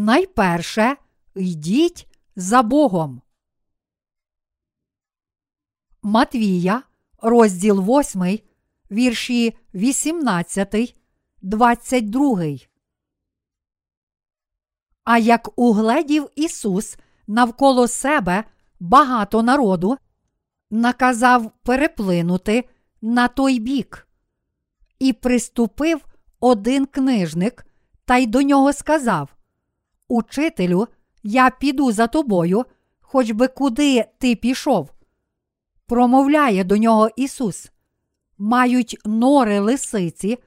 найперше йдіть за Богом. Матвія, розділ 8, вірші 18, 22. А як угледів Ісус навколо себе багато народу, наказав переплинути на той бік. І приступив один книжник, та й до нього сказав: Учителю, я піду за тобою, хоч би куди ти пішов. Промовляє до нього Ісус. Мають нори лисиці,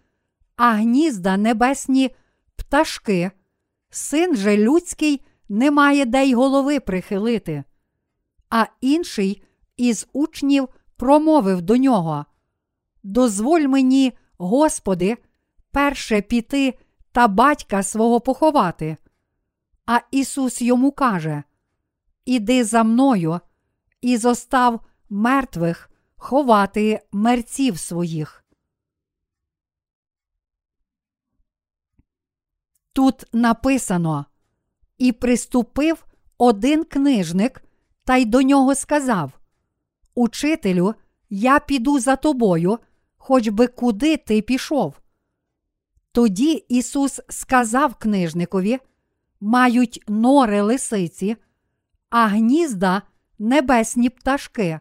а гнізда небесні пташки, син же людський не має де й голови прихилити. А інший із учнів промовив до нього: Дозволь мені, Господи, перше піти та батька свого поховати. А Ісус йому каже: Іди за мною і зостав мертвих ховати мерців своїх. Тут написано І приступив один книжник, та й до нього сказав: Учителю, я піду за тобою, хоч би куди ти пішов. Тоді Ісус сказав книжникові: Мають нори лисиці, а гнізда небесні пташки.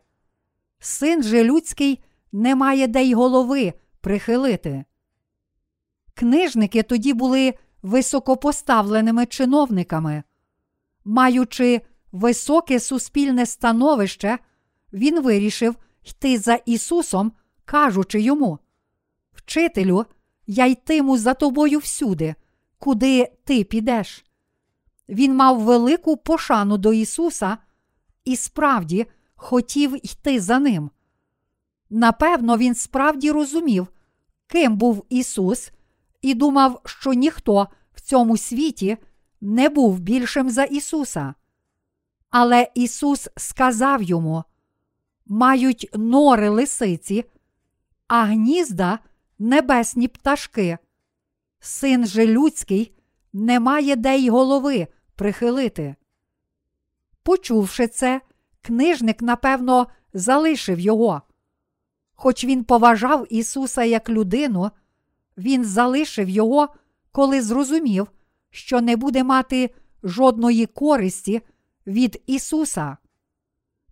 Син же людський не має де й голови прихилити. Книжники тоді були високопоставленими чиновниками. Маючи високе суспільне становище, він вирішив йти за Ісусом, кажучи йому: Вчителю, я йтиму за тобою всюди, куди ти підеш. Він мав велику пошану до Ісуса і справді хотів йти за ним. Напевно, він справді розумів, ким був Ісус, і думав, що ніхто в цьому світі не був більшим за Ісуса. Але Ісус сказав йому: мають нори лисиці, а гнізда небесні пташки. Син же людський не має де й голови прихилити. Почувши це, книжник, напевно, залишив його. Хоч він поважав Ісуса як людину, він залишив його, коли зрозумів, що не буде мати жодної користі від Ісуса.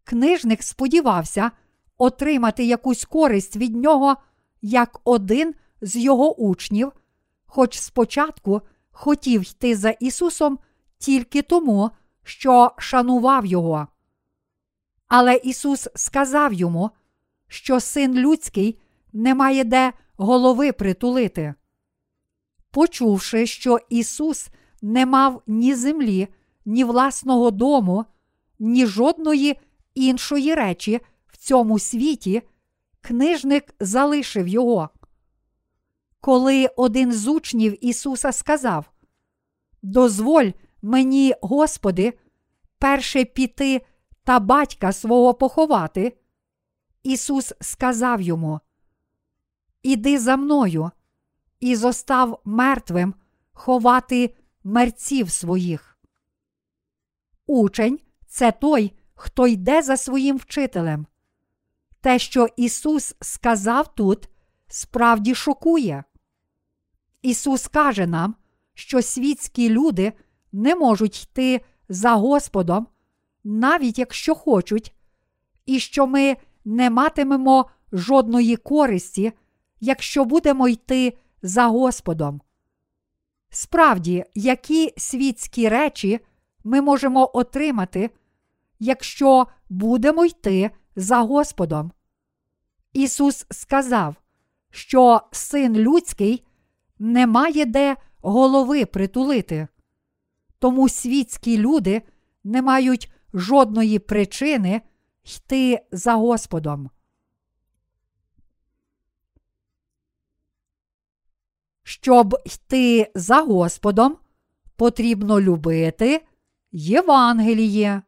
Книжник сподівався отримати якусь користь від нього як один з його учнів, хоч спочатку хотів йти за Ісусом тільки тому, що шанував Його. Але Ісус сказав йому, що син людський не має де голови притулити. Почувши, що Ісус не мав ні землі, ні власного дому, ні жодної іншої речі в цьому світі, книжник залишив його. Коли один з учнів Ісуса сказав: Дозволь мені, Господи, перше піти та батька свого поховати, Ісус сказав йому: Іди за мною і зостав мертвим ховати мерців своїх. Учень це той, хто йде за своїм вчителем. Те, що Ісус сказав тут, справді шокує. Ісус каже нам, що світські люди не можуть йти за Господом, навіть якщо хочуть, і що ми не матимемо жодної користі, якщо будемо йти за Господом. Справді, які світські речі ми можемо отримати, якщо будемо йти за Господом? Ісус сказав, що син людський не має де голови притулити. Тому світські люди не мають жодної причини йти за Господом. Щоб йти за Господом, потрібно любити Євангеліє.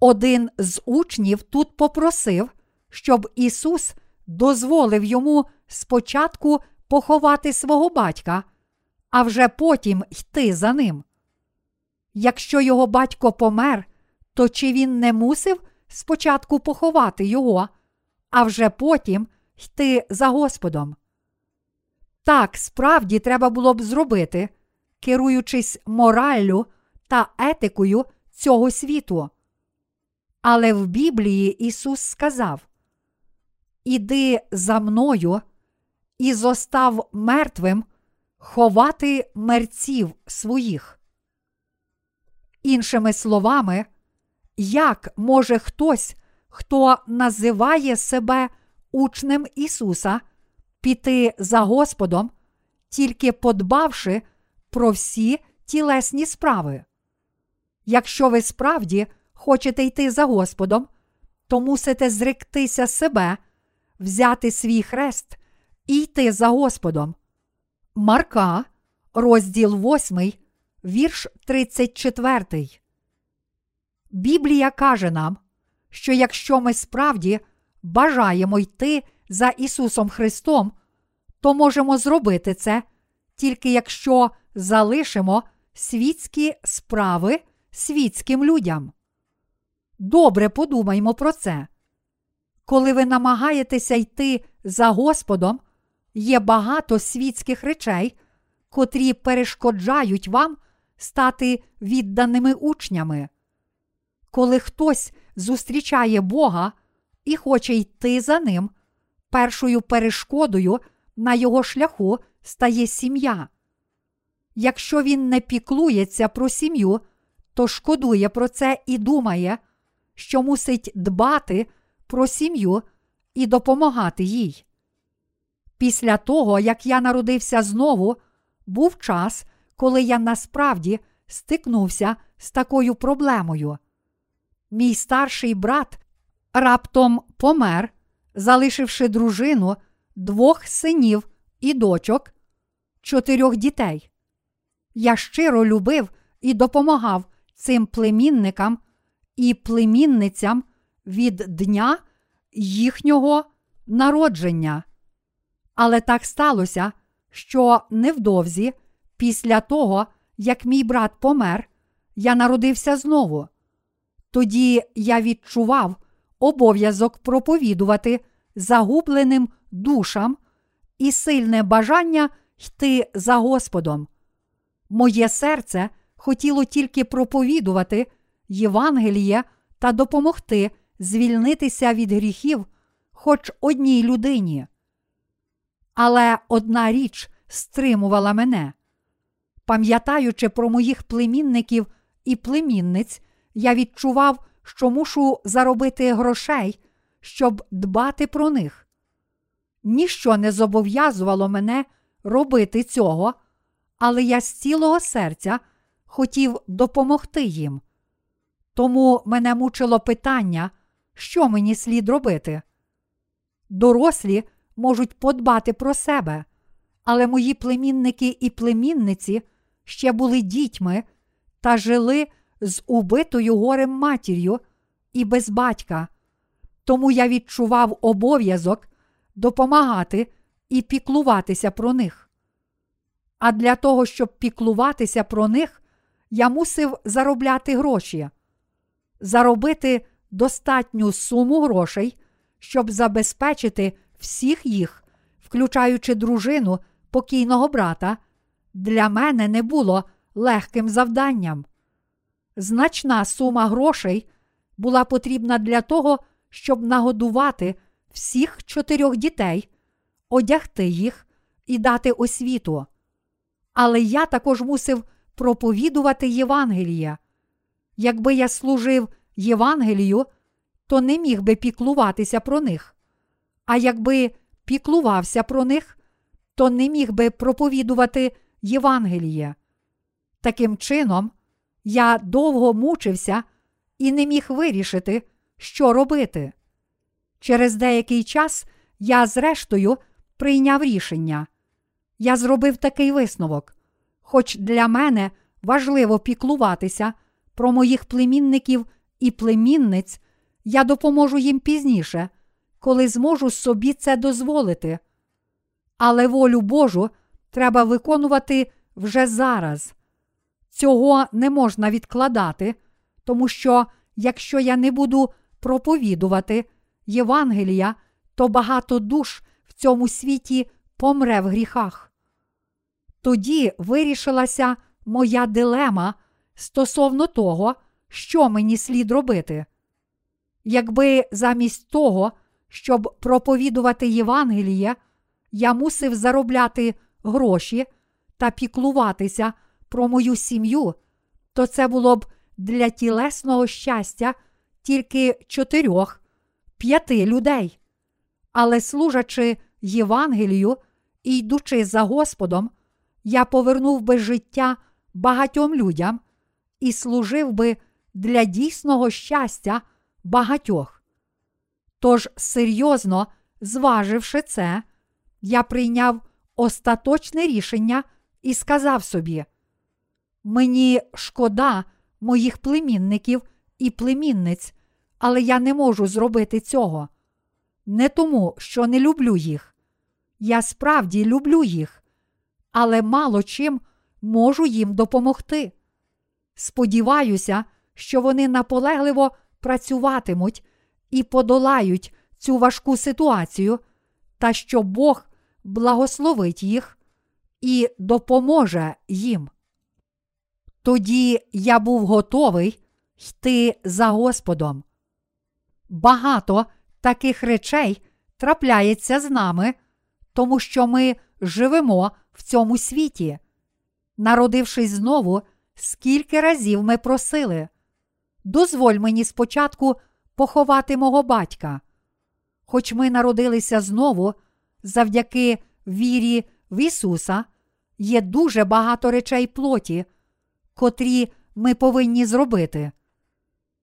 Один з учнів тут попросив, щоб Ісус дозволив йому спочатку поховати свого батька, а вже потім йти за ним. Якщо його батько помер, то чи він не мусив спочатку поховати його, а вже потім йти за Господом? Так, справді треба було б зробити, керуючись мораллю та етикою цього світу. Але в Біблії Ісус сказав: Іди за мною і зостав мертвим ховати мерців своїх. Іншими словами, як може хтось, хто називає себе учнем Ісуса, піти за Господом, тільки подбавши про всі тілесні справи? Якщо ви справді хочете йти за Господом, то мусите зректися себе, взяти свій хрест і йти за Господом. Марка, розділ 8, вірш 34. Біблія каже нам, що якщо ми справді бажаємо йти за Ісусом Христом, то можемо зробити це тільки якщо залишимо світські справи світським людям. Добре подумаймо про це. Коли ви намагаєтеся йти за Господом, є багато світських речей, котрі перешкоджають вам стати відданими учнями. Коли хтось зустрічає Бога і хоче йти за ним, першою перешкодою на його шляху стає сім'я. Якщо він не піклується про сім'ю, то шкодує про це і думає, що мусить дбати про сім'ю і допомагати їй. Після того, як я народився знову, був час, коли я насправді стикнувся з такою проблемою. Мій старший брат раптом помер, залишивши дружину двох синів і дочок, чотирьох дітей. Я щиро любив і допомагав цим племінникам і племінницям від дня їхнього народження. Але так сталося, що невдовзі, після того, як мій брат помер, я народився знову. Тоді я відчував обов'язок проповідувати загубленим душам і сильне бажання йти за Господом. Моє серце хотіло тільки проповідувати Євангеліє та допомогти звільнитися від гріхів хоч одній людині. Але одна річ стримувала мене. Пам'ятаючи про моїх племінників і племінниць, я відчував, що мушу заробити грошей, щоб дбати про них. Ніщо не зобов'язувало мене робити цього, але я з цілого серця хотів допомогти їм. Тому мене мучило питання, що мені слід робити. Дорослі можуть подбати про себе, але мої племінники і племінниці ще були дітьми та жили з убитою горем матір'ю і без батька. Тому я відчував обов'язок допомагати і піклуватися про них. А для того, щоб піклуватися про них, я мусив заробляти гроші, заробити достатню суму грошей, щоб забезпечити всіх їх, включаючи дружину покійного брата, для мене не було легким завданням. Значна сума грошей була потрібна для того, щоб нагодувати всіх чотирьох дітей, одягти їх і дати освіту. Але я також мусив проповідувати Євангелія. Якби я служив Євангелію, то не міг би піклуватися про них. А якби піклувався про них, то не міг би проповідувати Євангеліє. Таким чином, я довго мучився і не міг вирішити, що робити. Через деякий час я, зрештою, прийняв рішення. Я зробив такий висновок: хоч для мене важливо піклуватися про моїх племінників і племінниць, я допоможу їм пізніше, коли зможу собі це дозволити. Але волю Божу треба виконувати вже зараз. Цього не можна відкладати, тому що якщо я не буду проповідувати Євангелія, то багато душ в цьому світі помре в гріхах. Тоді вирішилася моя дилема стосовно того, що мені слід робити. Якби замість того, щоб проповідувати Євангеліє, я мусив заробляти гроші та піклуватися про мою сім'ю, то це було б для тілесного щастя тільки чотирьох, п'яти людей. Але служачи Євангелію і йдучи за Господом, я повернув би життя багатьом людям і служив би для дійсного щастя багатьох. Тож, серйозно зваживши це, я прийняв остаточне рішення і сказав собі: Мені шкода моїх племінників і племінниць, але я не можу зробити цього. Не тому, що не люблю їх. Я справді люблю їх, але мало чим можу їм допомогти. Сподіваюся, що вони наполегливо працюватимуть і подолають цю важку ситуацію, та що Бог благословить їх і допоможе їм. Тоді я був готовий йти за Господом. Багато таких речей трапляється з нами, тому що ми живемо в цьому світі. Народившись знову, скільки разів ми просили, дозволь мені спочатку поховати мого батька. Хоч ми народилися знову, завдяки вірі в Ісуса, є дуже багато речей плоті, котрі ми повинні зробити.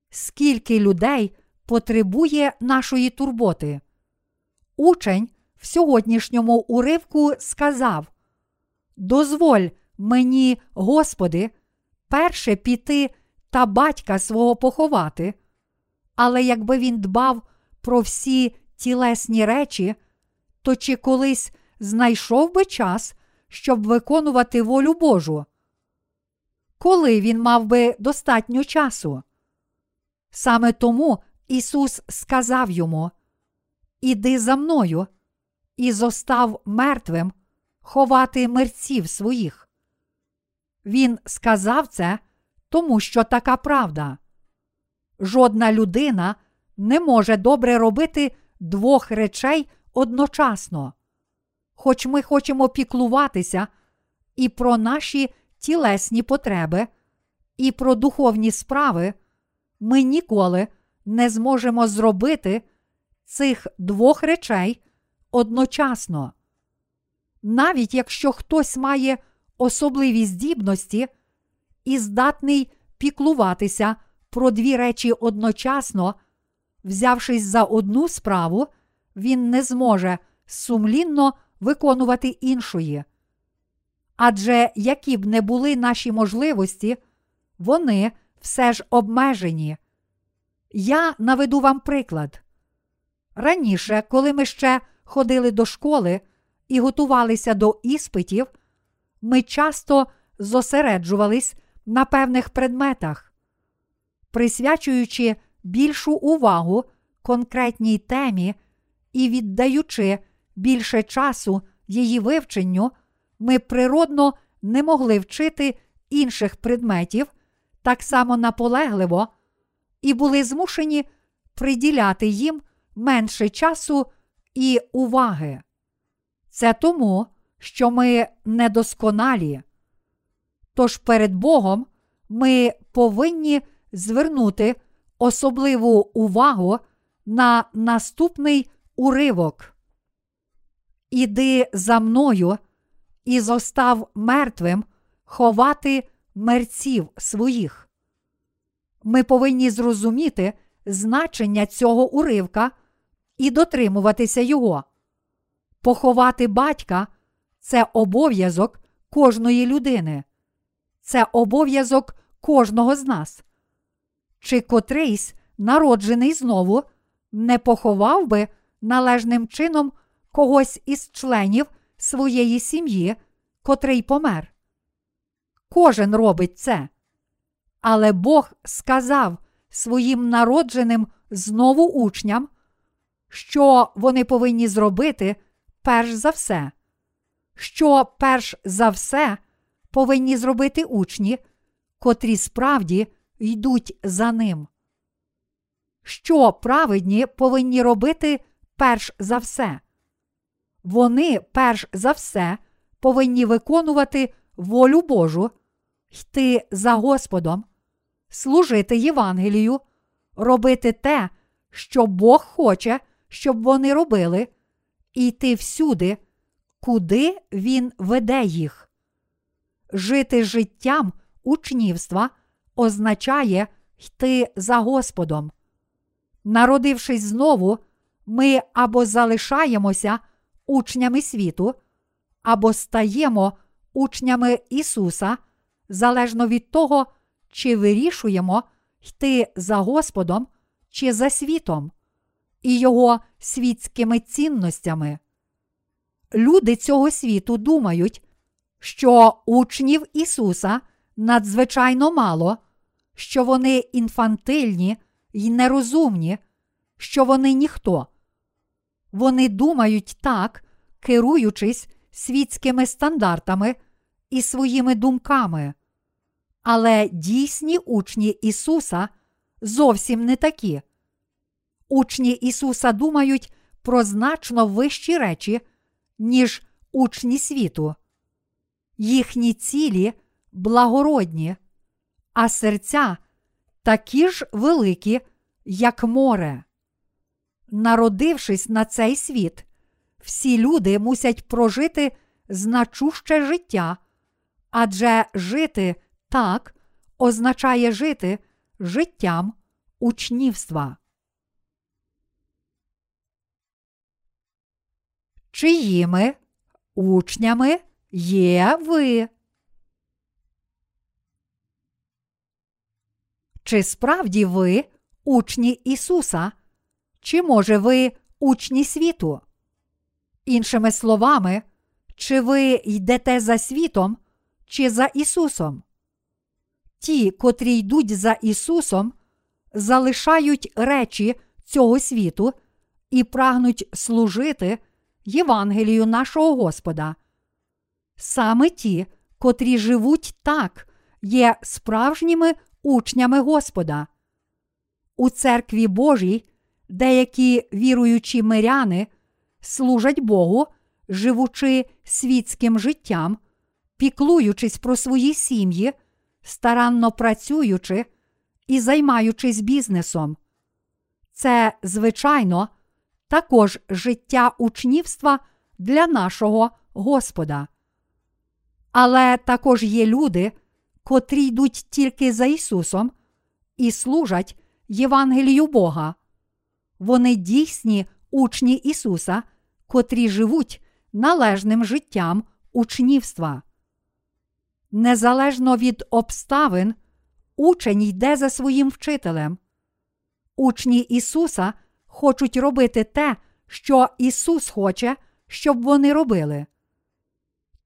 Скільки людей потребує нашої турботи? Учень в сьогоднішньому уривку сказав: Дозволь мені, Господи, перше піти та батька свого поховати. Але якби він дбав про всі тілесні речі, то чи колись знайшов би час, щоб виконувати волю Божу? Коли він мав би достатньо часу? Саме тому Ісус сказав йому: Іди за мною і зостав мертвим ховати мерців своїх. Він сказав це, тому що така правда. Жодна людина не може добре робити двох речей одночасно. Хоч ми хочемо піклуватися і про наші тілесні потреби, і про духовні справи, ми ніколи не зможемо зробити цих двох речей одночасно. Навіть якщо хтось має особливі здібності і здатний піклуватися про дві речі одночасно, взявшись за одну справу, він не зможе сумлінно виконувати іншої. Адже які б не були наші можливості, вони все ж обмежені. Я наведу вам приклад. Раніше, коли ми ще ходили до школи і готувалися до іспитів, ми часто зосереджувались на певних предметах, присвячуючи більшу увагу конкретній темі і віддаючи більше часу її вивченню, ми природно не могли вчити інших предметів так само наполегливо і були змушені приділяти їм менше часу і уваги. Це тому, що ми недосконалі. Тож перед Богом ми повинні звернути особливу увагу на наступний уривок. Іди за мною і зостав мертвим ховати мерців своїх. Ми повинні зрозуміти значення цього уривка і дотримуватися його. Поховати батька це обов'язок кожної людини, це обов'язок кожного з нас. Чи котрийсь, народжений знову, не поховав би належним чином когось із членів своєї сім'ї, котрий помер? кожен робить це. Але Бог сказав своїм народженим знову учням, що вони повинні зробити перш за все, що перш за все повинні зробити учні, котрі справді йдуть за ним. Що праведні повинні робити перш за все? Вони перш за все повинні виконувати волю Божу, йти за Господом, служити Євангелію, робити те, що Бог хоче, щоб вони робили, і йти всюди, куди Він веде їх. Жити життям учнівства означає йти за Господом. Народившись знову, ми або залишаємося учнями світу, або стаємо учнями Ісуса, залежно від того, чи вирішуємо йти за Господом чи за світом і його світськими цінностями. Люди цього світу думають, що учнів Ісуса надзвичайно мало, що вони інфантильні й нерозумні, що вони ніхто. Вони думають так, керуючись світськими стандартами і своїми думками. Але дійсні учні Ісуса зовсім не такі. Учні Ісуса думають про значно вищі речі, ніж учні світу. Їхні цілі благородні, а серця такі ж великі, як море. Народившись на цей світ, всі люди мусять прожити значуще життя, адже жити так означає жити життям учнівства. Чиїми учнями є ви? Чи справді ви учні Ісуса? Чи може ви учні світу? Іншими словами, чи ви йдете за світом, чи за Ісусом? Ті, котрі йдуть за Ісусом, залишають речі цього світу і прагнуть служити Євангелію нашого Господа. Саме ті, котрі живуть так, є справжніми учнями Господа. У церкві Божій деякі віруючі миряни служать Богу, живучи світським життям, піклуючись про свої сім'ї, старанно працюючи і займаючись бізнесом. Це, звичайно, також життя учнівства для нашого Господа. Але також є люди, котрі йдуть тільки за Ісусом і служать Євангелію Бога. Вони дійсні учні Ісуса, котрі живуть належним життям учнівства. Незалежно від обставин, учень йде за своїм вчителем. Учні Ісуса хочуть робити те, що Ісус хоче, щоб вони робили.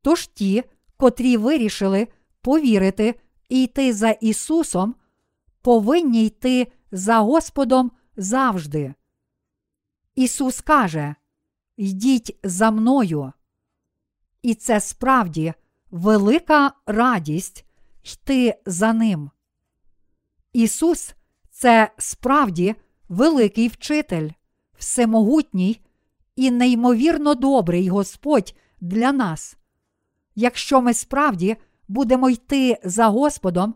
Тож ті, котрі вирішили повірити і йти за Ісусом, повинні йти за Господом завжди. Ісус каже: Йдіть за мною. І це справді велика радість йти за Ним. Ісус це справді великий вчитель, всемогутній і неймовірно добрий Господь для нас. Якщо ми справді будемо йти за Господом,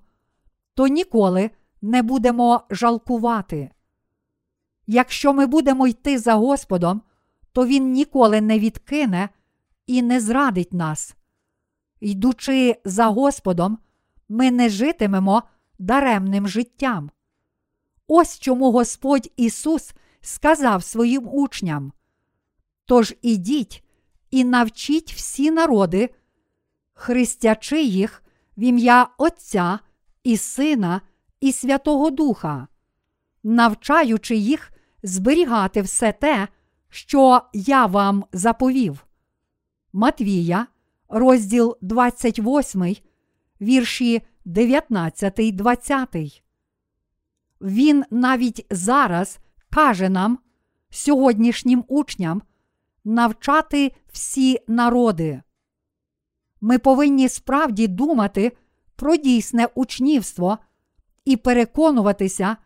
то ніколи не будемо жалкувати. Якщо ми будемо йти за Господом, то Він ніколи не відкине і не зрадить нас. Йдучи за Господом, ми не житимемо даремним життям. Ось чому Господь Ісус сказав своїм учням: Тож ідіть і навчіть всі народи, хрестячи їх в ім'я Отця і Сина і Святого Духа, навчаючи їх зберігати все те, що я вам заповів. Матвія, розділ 28, вірші 19, 20. Він навіть зараз каже нам, сьогоднішнім учням, навчати всі народи. Ми повинні справді думати про дійсне учнівство і переконуватися,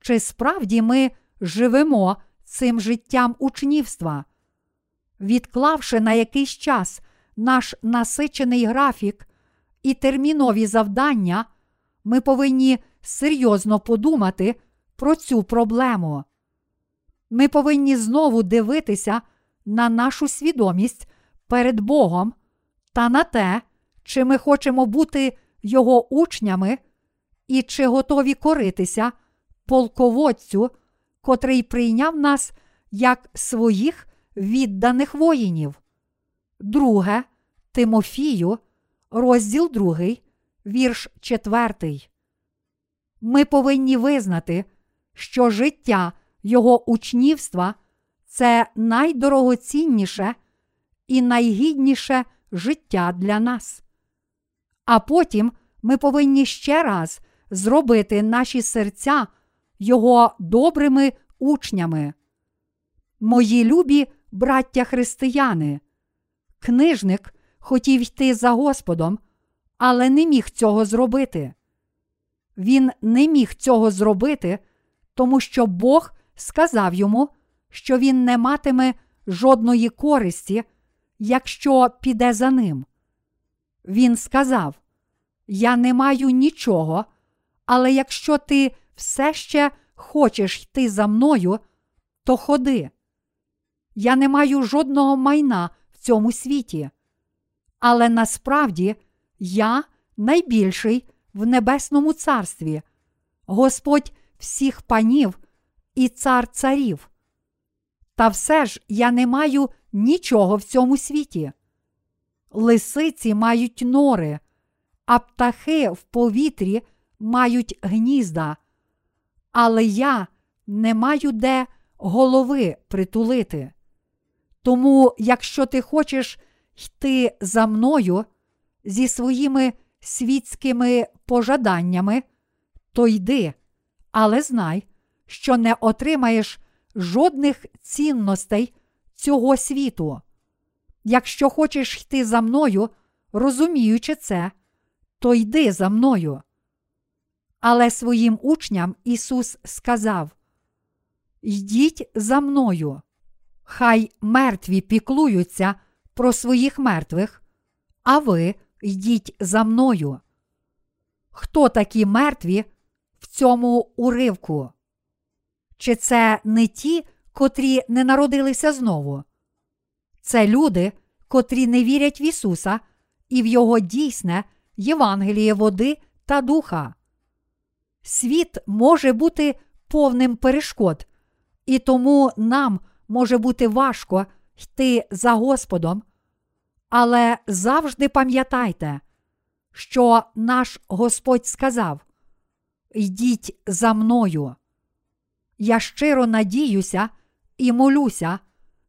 чи справді ми живемо цим життям учнівства. Відклавши на якийсь час наш насичений графік і термінові завдання, ми повинні серйозно подумати про цю проблему. Ми повинні знову дивитися на нашу свідомість перед Богом та на те, чи ми хочемо бути Його учнями і чи готові коритися полководцю, котрий прийняв нас як своїх відданих воїнів. Друге Тимофію, розділ 2, вірш 4. Ми повинні визнати, що життя Його учнівства це найдорогоцінніше і найгідніше життя для нас. А потім ми повинні ще раз зробити наші серця Його добрими учнями. Мої любі браття християни, книжник хотів йти за Господом, але не міг цього зробити. Він не міг цього зробити, тому що Бог сказав йому, що він не матиме жодної користі, якщо піде за ним. Він сказав: Я не маю нічого, але якщо ти все ще хочеш йти за мною, то ходи. Я не маю жодного майна в цьому світі. Але насправді я найбільший в небесному царстві, Господь всіх панів і цар царів. Та все ж я не маю нічого в цьому світі. Лисиці мають нори, а птахи в повітрі мають гнізда, але я не маю де голови притулити. Тому, якщо ти хочеш йти за мною зі своїми світськими пожаданнями, то йди, але знай, що не отримаєш жодних цінностей цього світу. Якщо хочеш йти за мною, розуміючи це, то йди за мною. Але своїм учням Ісус сказав: Йдіть за мною, хай мертві піклуються про своїх мертвих, а ви йдіть за мною. Хто такі мертві в цьому уривку? Чи це не ті, котрі не народилися знову? Це люди, котрі не вірять в Ісуса і в Його дійсне Євангеліє води та духа. Світ може бути повним перешкод, і тому нам може бути важко йти за Господом. Але завжди пам'ятайте, що наш Господь сказав: Йдіть за мною. Я щиро надіюся і молюся,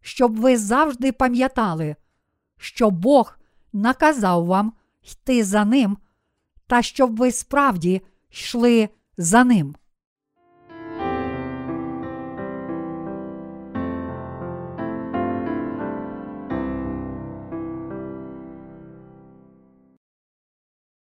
щоб ви завжди пам'ятали, що Бог наказав вам йти за ним, та щоб ви справді йшли за ним.